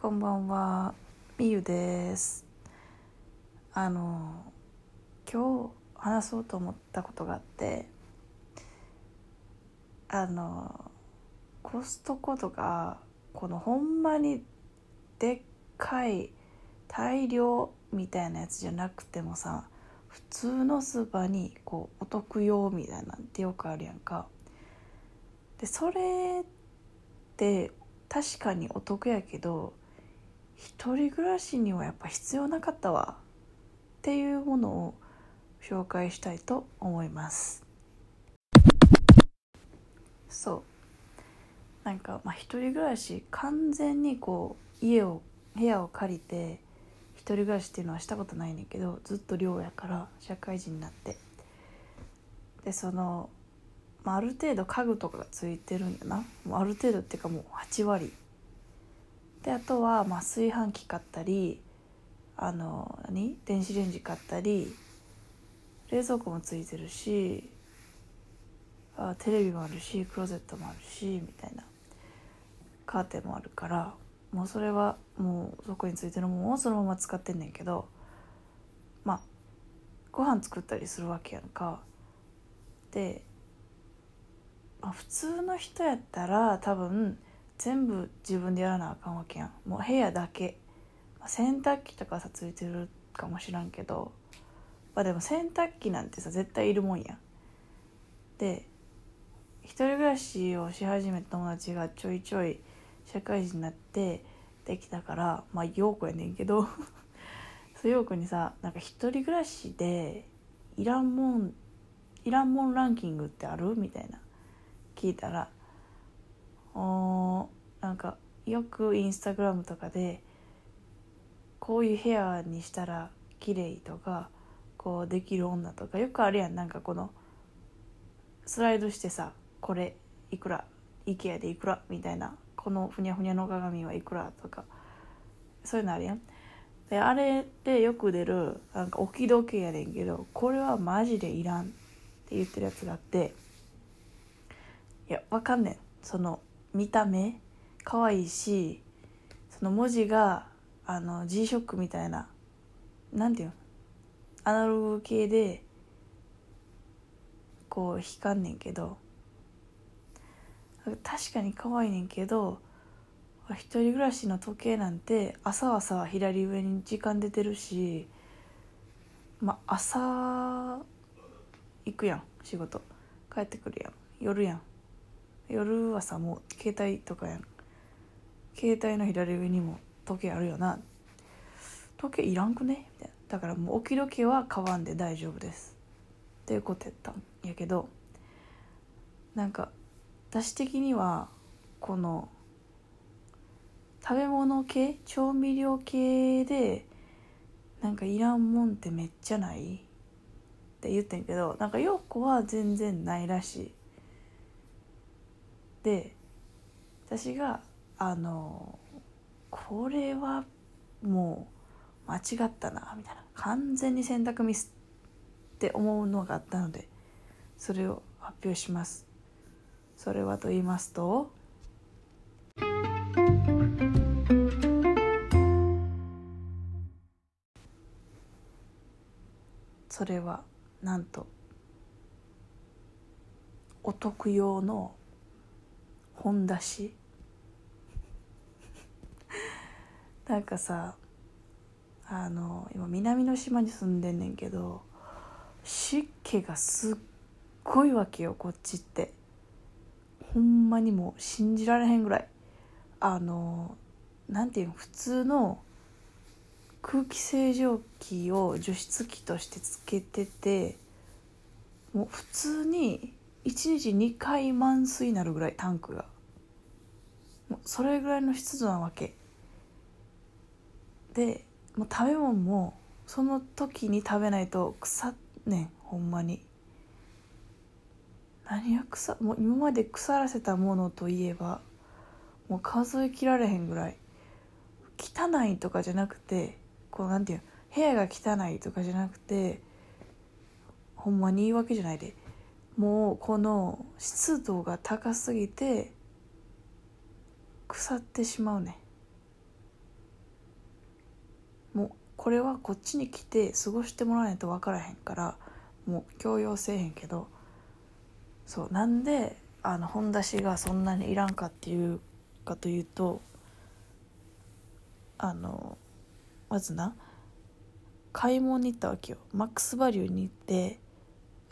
こんばんは、みゆです。あの今日話そうと思ったことがあって、あのコストコとかこのほんまにでっかい大量みたいなやつじゃなくてもさ、普通のスーパーにこうお得用みたいなんてよくあるやんか。でそれって確かにお得やけど一人暮らしにはやっぱ必要なかったわ。っていうものを紹介したいと思います。そう。なんかまあ一人暮らし完全にこう家を部屋を借りて一人暮らしっていうのはしたことないねんけどずっと寮やから社会人になって。でそのまあ、ある程度家具とかがついてるんやな。もうある程度っていうかもう8割であとはまあ炊飯器買ったりあの何？電子レンジ買ったり冷蔵庫もついてるしあテレビもあるしクローゼットもあるしみたいなカーテンもあるからもうそれはもうそこについてるものをそのまま使ってんねんけどまあご飯作ったりするわけやんか。でまあ、普通の人やったら多分全部自分でやらなあかんわけやん。もう部屋だけ、洗濯機とかさついてるかもしらんけど。まあでも洗濯機なんてさ絶対いるもんやん。で一人暮らしをし始めた友達がちょいちょい社会人になってできたからまあ陽子やねんけど。そう陽子にさなんか一人暮らしでいらんもんいらんもんランキングってある？みたいな。聞いたらおなんかよくインスタグラムとかでこういう部屋にしたら綺麗とかこうできる女とかよくあるやん。なんかこのスライドしてさこれいくら IKEA でいくらみたいな。このふにゃふにゃの鏡はいくらとか。そういうのあるやん。であれでよく出るなんか置き時計やねんけどこれはマジでいらんって言ってるやつがあっていやわかんねん。その見た目可愛いしその文字があの G ショックみたいななんていうの？アナログ系でこう光んねんけど確かに可愛いねんけど一人暮らしの時計なんて朝はさ左上に時間出てるしまあ朝行くやん仕事。帰ってくるやん。夜やん。夜はさもう携帯とかやん。携帯の左上にも時計あるよな。時計いらんくね？みたいな。だからもう置き時計は買わんで大丈夫です。っていうことやったんやけどなんか私的にはこの食べ物系？調味料系でなんかいらんもんってめっちゃない？って言ってんけどなんか陽子は全然ないらしい。で私があのこれはもう間違ったなみたいな。完全に選択ミスって思うのがあったのでそれを発表します。それはと言いますとそれはなんとお得用の本出し。なんかさあの今南の島に住んでんねんけど湿気がすっごいわけよこっちって。ほんまにもう信じられへんぐらい。あのなんていうの普通の空気清浄機を除湿機としてつけててもう普通に1日2回満水になるぐらいタンクが。もうそれぐらいの湿度なわけ。でもう食べ物もその時に食べないと腐っねん。ほんまに。何が腐もう今まで腐らせたものといえばもう数え切られへんぐらい。汚いとかじゃなくてこうなんていう部屋が汚いとかじゃなくてほんまに言い訳じゃないで。もうこの湿度が高すぎて腐ってしまうね。もうこれはこっちに来て過ごしてもらわないと分からへんからもう強要せえへんけどそうなんであの本出しがそんなにいらんかっていうかというとあのまずな買い物に行ったわけよ。マックスバリューに行って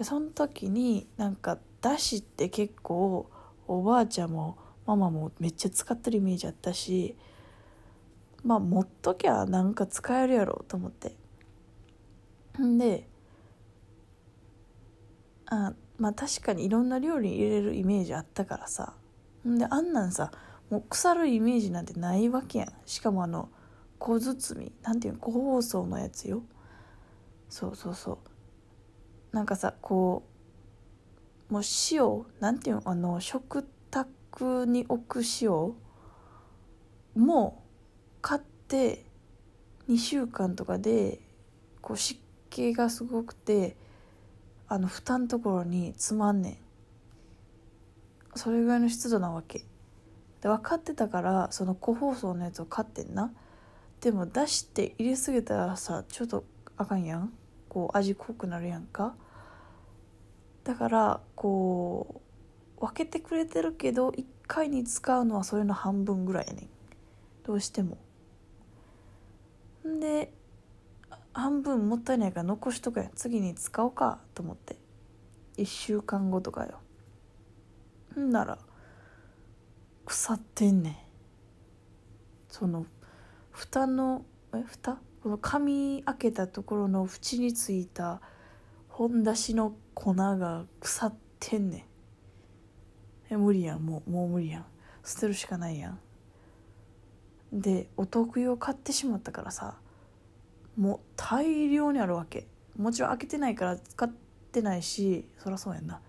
その時になんかだしって結構おばあちゃんもママもめっちゃ使ってるイメージあったしまあ持っときゃなんか使えるやろうと思って。んであまあ確かにいろんな料理に入れるイメージあったからさ。んであんなんさもう腐るイメージなんてないわけやん。しかもあの小包なんていうの個包装のやつよ。そうそうそう。なんかさこうもう塩なんていうのあの食卓に置く塩も買って2週間とかでこう湿気がすごくてあの蓋のところにつまんねん。それぐらいの湿度なわけ。で分かってたからその個包装のやつを買ってんな。でも出して入れすぎたらさちょっとあかんやん。こう味濃くなるやんか。だからこう分けてくれてるけど1回に使うのはそれの半分ぐらいやねん。どうしても。んで半分もったいないから残しとくやん。次に使おうかと思って。1週間後とかよ。んなら腐ってんねん。その蓋のえ蓋？この紙開けたところの縁についた本出しの粉が腐ってんねん。え無理やん。もうもう無理やん。捨てるしかないやん。でお得意を買ってしまったからさもう大量にあるわけ。もちろん開けてないから使ってないしそりゃそうやんな。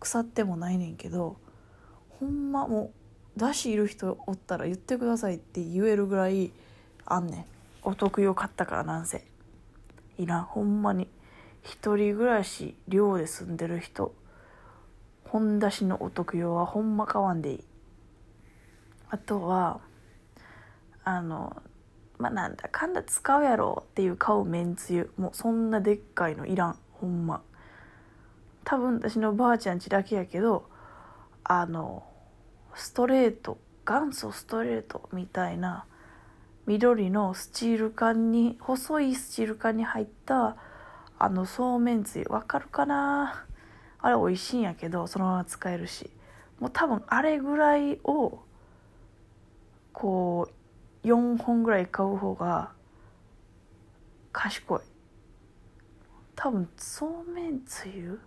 腐ってもないねんけどほんまもう出しいる人おったら言ってくださいって言えるぐらいあんねん。お得意を買ったからなんせ。いらん。ほんまに。一人暮らし寮で住んでる人。本出しのお得用はほんま買わんでいい。あとはあのまあなんだかんだ使うやろっていう買うめんつゆ。もうそんなでっかいのいらん。ほんま。多分私のばあちゃんちだけやけどあのストレート元祖ストレートみたいな緑のスチール缶に細いスチール缶に入ったあのそうめんつゆ。わかるかな？あれ美味しいんやけどそのまま使えるし。もう多分あれぐらいをこう4本ぐらい買う方が賢い。多分そうめんつゆ？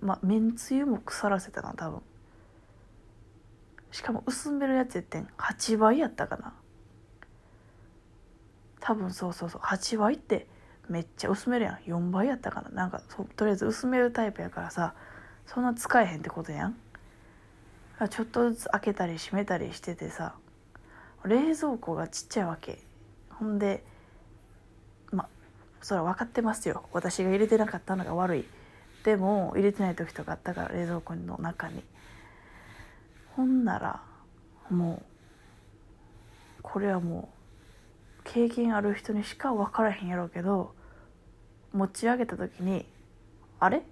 まあめんつゆも腐らせたな多分。しかも薄めるやつやってん。8倍やったかな。多分そうそうそう。8倍ってめっちゃ薄めるやん。4倍やったかな。なんかとりあえず薄めるタイプやからさ。そんな使えへんってことやん。ちょっとずつ開けたり閉めたりしててさ。冷蔵庫がちっちゃいわけ。ほんでまそれは分かってますよ。私が入れてなかったのが悪い。でも入れてない時とかあったから冷蔵庫の中に。ほんならもうこれはもう経験ある人にしか分からへんやろうけど持ち上げた時に「あれ？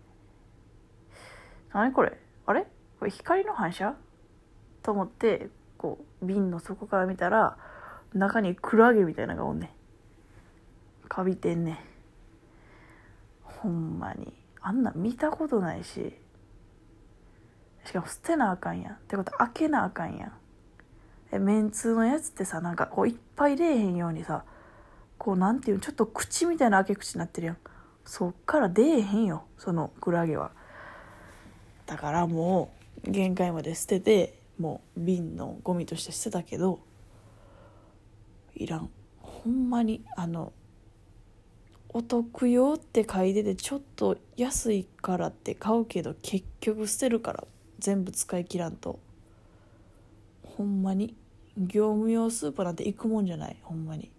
何これ？あれ？これ光の反射?」と思ってこう瓶の底から見たら中にクラゲみたいなのがおんねん。かびてんねん。ほんまに。あんな見たことないし。しかも捨てなあかんやん。ってこと開けなあかんやん。えめんつのやつってさなんかこういっぱい出えへんようにさこうなんていうのちょっと口みたいな開け口になってるやん。そっから出えへんよそのクラゲは。だからもう限界まで捨ててもう瓶のゴミとして捨てたけどいらん。ほんまにあのお得用って書いててちょっと安いからって買うけど結局捨てるから全部使い切らんと。ほんまに業務用スーパーなんて行くもんじゃない。ほんまに。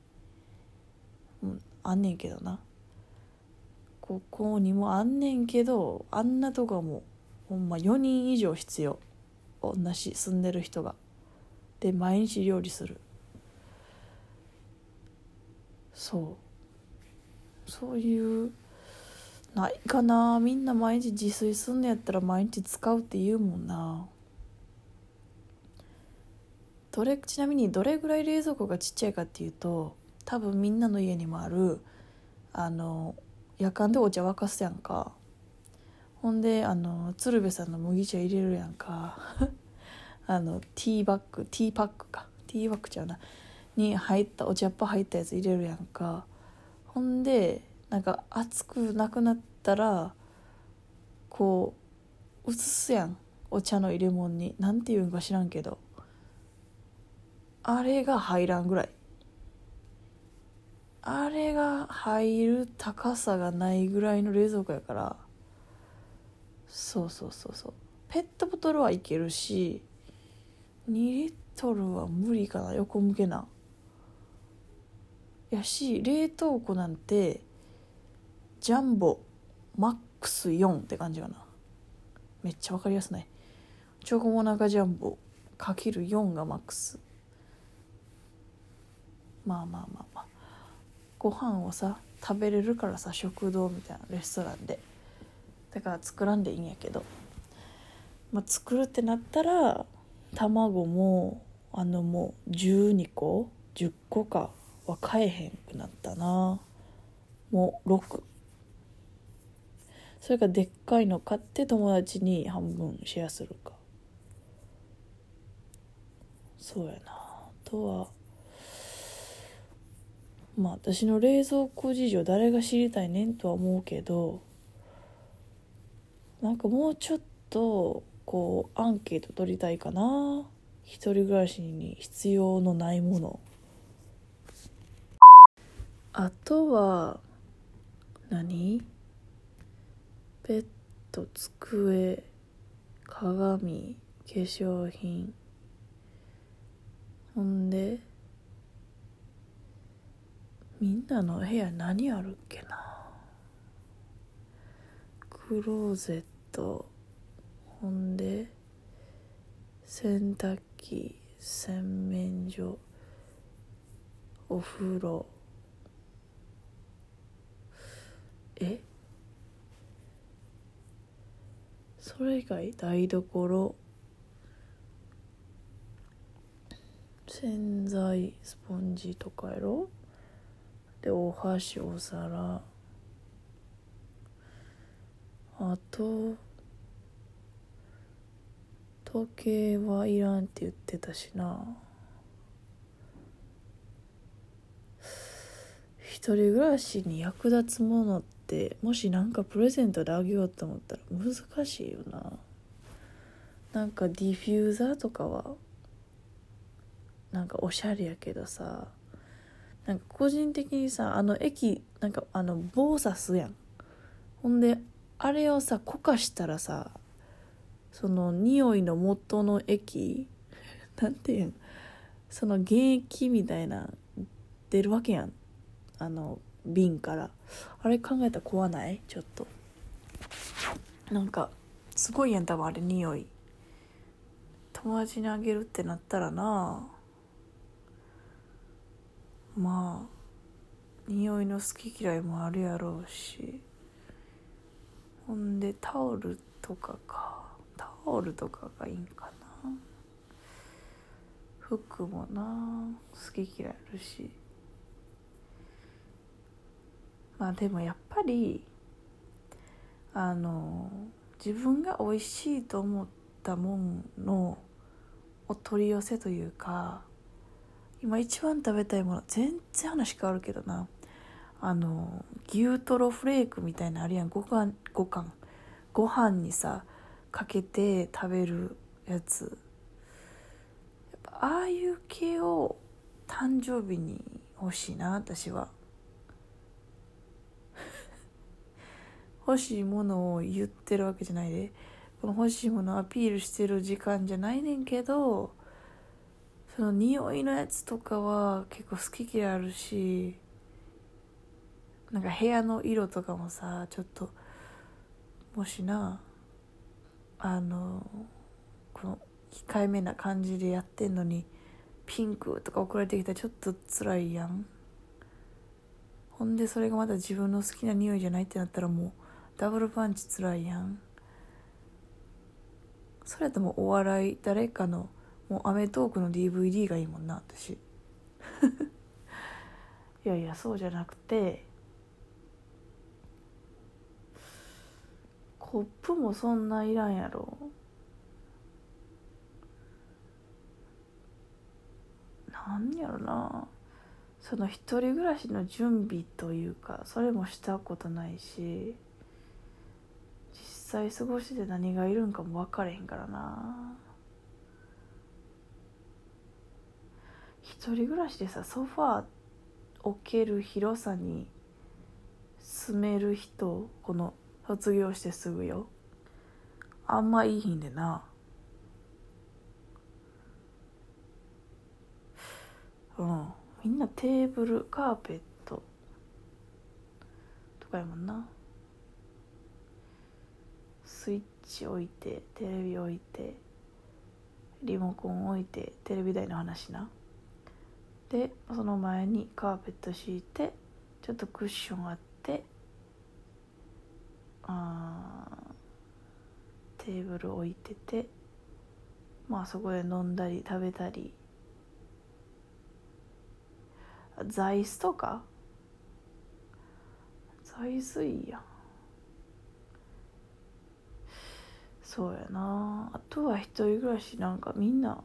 うんあんねんけどな。ここにもあんねんけどあんなとこもほんま4人以上必要。同じ住んでる人が。で毎日料理する。そう。そういうないかな。みんな毎日自炊すんのやったら毎日使うって言うもんな。どれちなみにどれぐらい冷蔵庫がちっちゃいかっていうと多分みんなの家にもあるあの夜間でお茶沸かすやんか。ほんであの鶴瓶さんの麦茶入れるやんか。あのティーバッグティーパックか。ティーバッグちゃうな。に入ったお茶っ葉入ったやつ入れるやんか。ほんでなんか熱くなくなったらこう移すやん。お茶の入れ物に。何て言うんか知らんけど。あれが入らんぐらい。あれが入る高さがないぐらいの冷蔵庫やから。そうそうそうそう。ペットボトルはいけるし2リットルは無理かな。横向けな。やし冷凍庫なんてジャンボマックス4って感じかな。めっちゃ分かりやすない。チョコモナカジャンボかける4がマックス。まあまあまあまあ。ご飯をさ食べれるからさ食堂みたいなレストランで。だから作らんでいいんやけど、まあ、作るってなったら卵もあのもう12個10個かは買えへんくなったな。もう6それかでっかいの買って友達に半分シェアするか。そうやな。あとはまあ私の冷蔵庫事情誰が知りたいねんとは思うけどなんかもうちょっとこうアンケート取りたいかな。一人暮らしに必要のないもの。あとは何？ベッド机鏡化粧品。ほんでみんなの部屋何あるっけな？クローゼット。ほんで洗濯機洗面所お風呂。え？それ以外台所。洗剤スポンジとかやろ？でお箸お皿。あと時計はいらんって言ってたしな。一人暮らしに役立つものってもし何かプレゼントであげようと思ったら難しいよな。なんかディフューザーとかはなんかおしゃれやけどさ。なんか個人的にさあの液なんかあの棒刺すやん。ほんであれをさ固化したらさその匂いの元の液 なんていうんその原液みたいな出るわけやん。あの瓶から。あれ考えたら怖ない？ちょっと。なんかすごいやん多分あれ匂い。友達にあげるってなったらな。あまあ匂いの好き嫌いもあるやろうし。ほんでタオルとかか。タオルとかがいいんかな。服もな好き嫌いあるし。まあでもやっぱりあの自分が美味しいと思ったもんのお取り寄せというか今一番食べたいもの全然話変わるけどな。あの牛トロフレークみたいなあるやん。ご飯ご飯。ご飯にさかけて食べるやつ。やっぱああいう系を誕生日に欲しいな私は。欲しいものを言ってるわけじゃないで。この欲しいものをアピールしてる時間じゃないねんけどその匂いのやつとかは結構好き嫌いあるしなんか部屋の色とかもさちょっともしなあのこの控えめな感じでやってんのにピンクとか送られてきたらちょっと辛いやん。ほんでそれがまた自分の好きな匂いじゃないってなったらもうダブルパンチつらいやん。それともお笑い誰かのもう『アメトーク』の DVD がいいもんな私。いやいやそうじゃなくてコップもそんないらんやろ。なんやろな。その一人暮らしの準備というかそれもしたことないし実際過ごして何がいるんかも分かれへんからな。一人暮らしでさソファー置ける広さに住める人この卒業してすぐよ。あんまいいひんでな。うん。みんなテーブルカーペットとかやもんな。スイッチ置いてテレビ置いてリモコン置いてテレビ台の話な。でその前にカーペット敷いてちょっとクッションあってあテーブル置いててまあそこで飲んだり食べたり座椅子とか？座椅子いいやん。そうやな。あとは一人暮らしなんかみんな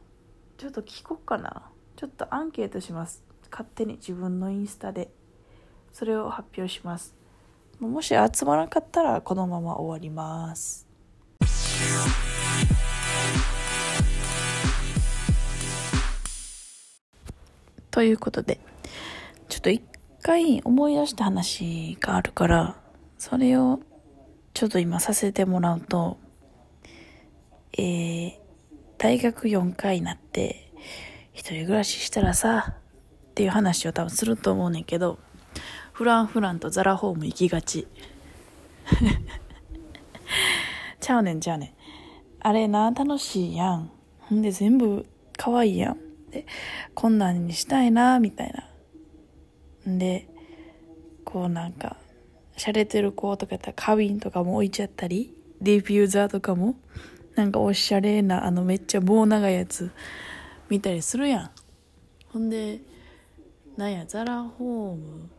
ちょっと聞こっかな。ちょっとアンケートします。勝手に自分のインスタで。それを発表します。もし集まらなかったらこのまま終わります。ということでちょっと一回思い出した話があるからそれをちょっと今させてもらうとえー、大学4回になって一人暮らししたらさっていう話を多分すると思うねんけどフランフランとザラホーム行きがち。ちゃうねんちゃうねん。あれな楽しいやん。ほんで全部可愛いやん。でこんなんにしたいなみたいな。んでこうなんか洒落てる子とかやったら花瓶とかも置いちゃったりディフューザーとかもなんかおしゃれなあのめっちゃ棒長いやつ見たりするやん。ほんでなんやザラホーム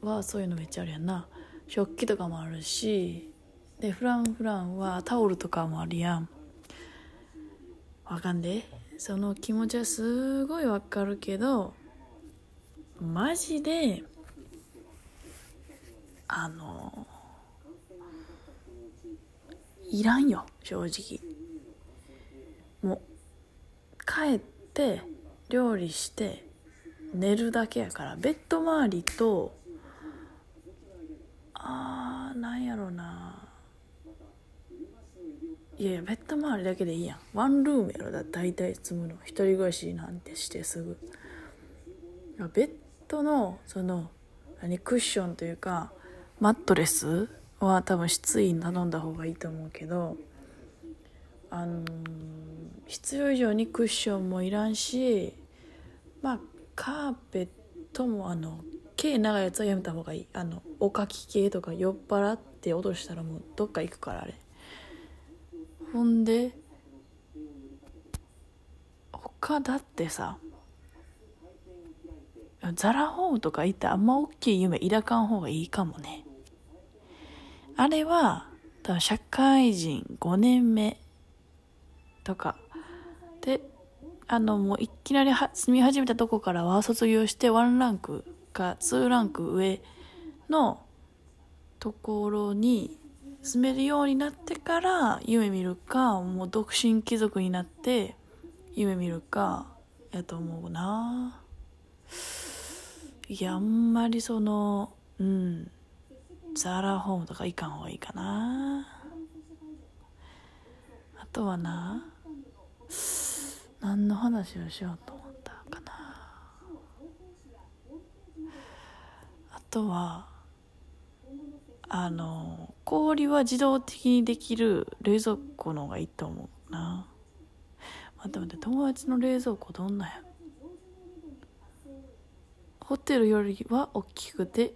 はそういうのめっちゃあるやんな。食器とかもあるしでフランフランはタオルとかもあるやん。わかんで。その気持ちはすごいわかるけどマジであのいらんよ正直。もう帰って料理して寝るだけやからベッド周りとあーなんやろうな。いやいやベッド周りだけでいいやん。ワンルームやろ。だ大体積むの。一人暮らしなんてしてすぐ。ベッドのその何クッションというかマットレスは多分失意に頼んだ方がいいと思うけどあの、必要以上にクッションもいらんしまあカーペットもあの毛長いやつはやめた方がいい。あのおかき系とか酔っ払って落としたらもうどっか行くからあれ。ほんで他だってさザラホームとか行ってあんま大きい夢抱かん方がいいかもね。あれは多分社会人5年目とか。であのもういきなり住み始めたとこからは卒業してワンランクかツーランク上のところに住めるようになってから夢見るかもう独身貴族になって夢見るかやと思うな。いやあんまりそのうんザラホームとか行かん方がいいかな。とはな何の話をしようと思ったかな。あとはあの氷は自動的にできる冷蔵庫の方がいいと思うな。待って待って友達の冷蔵庫どんなやホテルよりは大きくて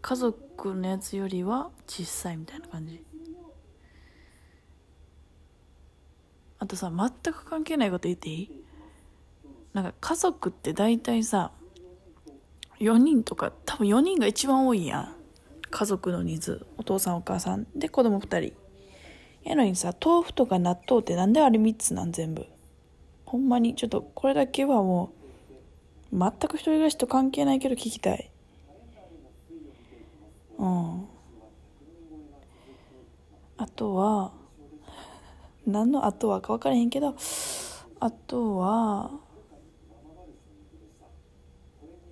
家族のやつよりは小さいみたいな感じ。あとさ全く関係ないこと言っていい？なんか家族って大体さ4人とか多分4人が一番多いやん。家族の人数。お父さんお母さん。で子供2人。やのにさ豆腐とか納豆ってなんであれ3つなん全部？ほんまにちょっとこれだけはもう全く一人暮らしと関係ないけど聞きたい。うん。あとは何のあとはか分からへんけどあとは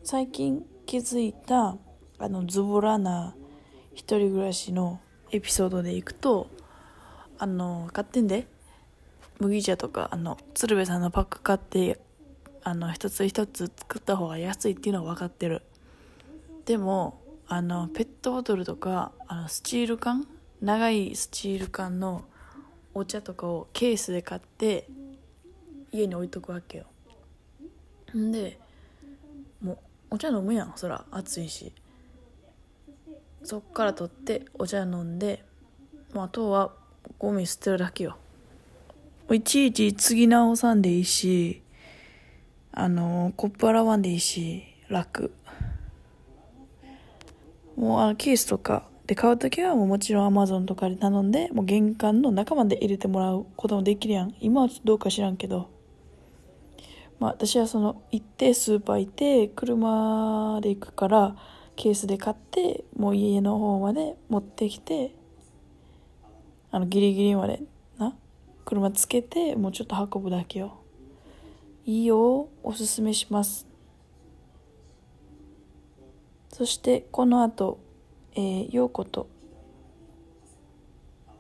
最近気づいたあのズボラな一人暮らしのエピソードでいくとあの買ってんで。麦茶とかあの鶴瓶さんのパック買ってあの一つ一つ作った方が安いっていうのは分かってる。でもあのペットボトルとかあのスチール缶？長いスチール缶のお茶とかをケースで買って家に置いとくわけよ。んでもうお茶飲むやん。そら暑いし。そっから取ってお茶飲んでもうあとはゴミ捨てるだけよ。いちいち継ぎ直さんでいいしあのコップ洗わんでいいし楽。もうあのケースとかで買う時はもうもちろんアマゾンとかで頼んでもう玄関の中まで入れてもらうこともできるやん。今はちょっとどうか知らんけど。まあ私はその行ってスーパー行って車で行くからケースで買ってもう家の方まで持ってきてあのギリギリまでな車つけてもうちょっと運ぶだけよ。いいよおすすめします。そしてこの後えー、ようこと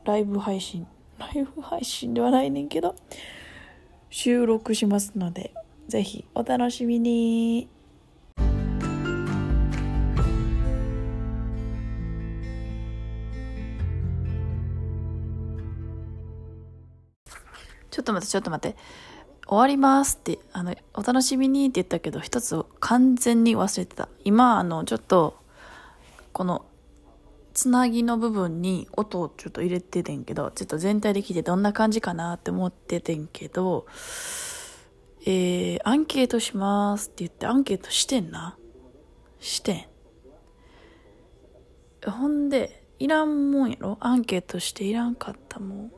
ライブ配信。ライブ配信ではないねんけど収録しますのでぜひお楽しみに。ちょっと待ってちょっと待って。終わりますってあのお楽しみにって言ったけど一つを完全に忘れてた。今あのちょっとこのつなぎの部分に音をちょっと入れててんけど、ちょっと全体で聞いてどんな感じかなって思っててんけど、えー、アンケートしますって言ってアンケートしてんな？してん。ほんで、いらんもんやろ？アンケートしていらんかったもん。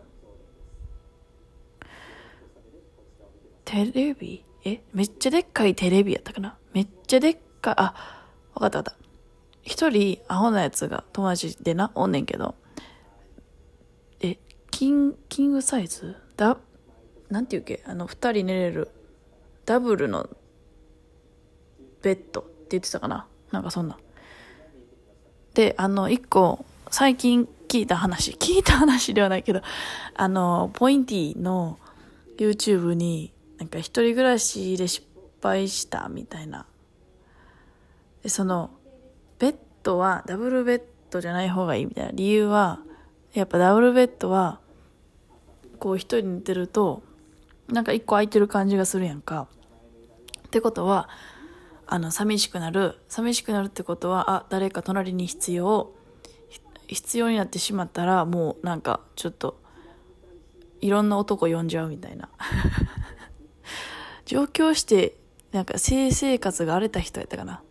テレビ？えめっちゃでっかいテレビやったかな？めっちゃでっかい、あ、わかったわかった。一人アホなやつが友達でな、おんねんけど、え、キン、キングサイズ？だ、なんていうけ？あの、二人寝れる、ダブルのベッドって言ってたかな？なんかそんな。で、あの、一個、最近聞いた話、聞いた話ではないけど、あの、ポインティの YouTube に、なんか一人暮らしで失敗したみたいな。で、その、ベッドはダブルベッドじゃない方がいいみたいな理由はやっぱダブルベッドはこう一人寝てるとなんか一個空いてる感じがするやんか。ってことはあの寂しくなる。寂しくなるってことはあ誰か隣に必要必要になってしまったらもうなんかちょっといろんな男呼んじゃうみたいな。上京してなんか性生活が荒れた人やったかな。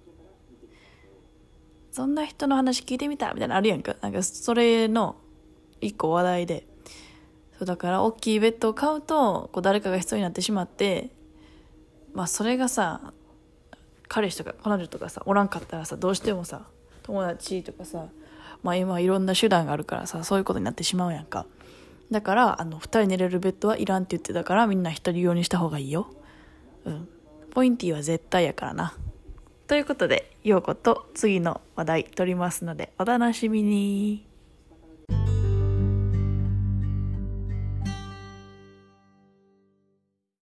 そんな人の話聞いてみたみたいなあるやんか。なんかそれの一個話題で。そうだから大きいベッドを買うと、こう誰かが必要になってしまって、まあそれがさ、彼氏とか彼女とかさ、おらんかったらさ、どうしてもさ、友達とかさ、まあ今いろんな手段があるからさ、そういうことになってしまうやんか。だから、あの、二人寝れるベッドはいらんって言ってたから、みんな一人用にした方がいいよ。うん。ポインティは絶対やからな。ということで、ようこと次の話題取りますのでお楽しみに。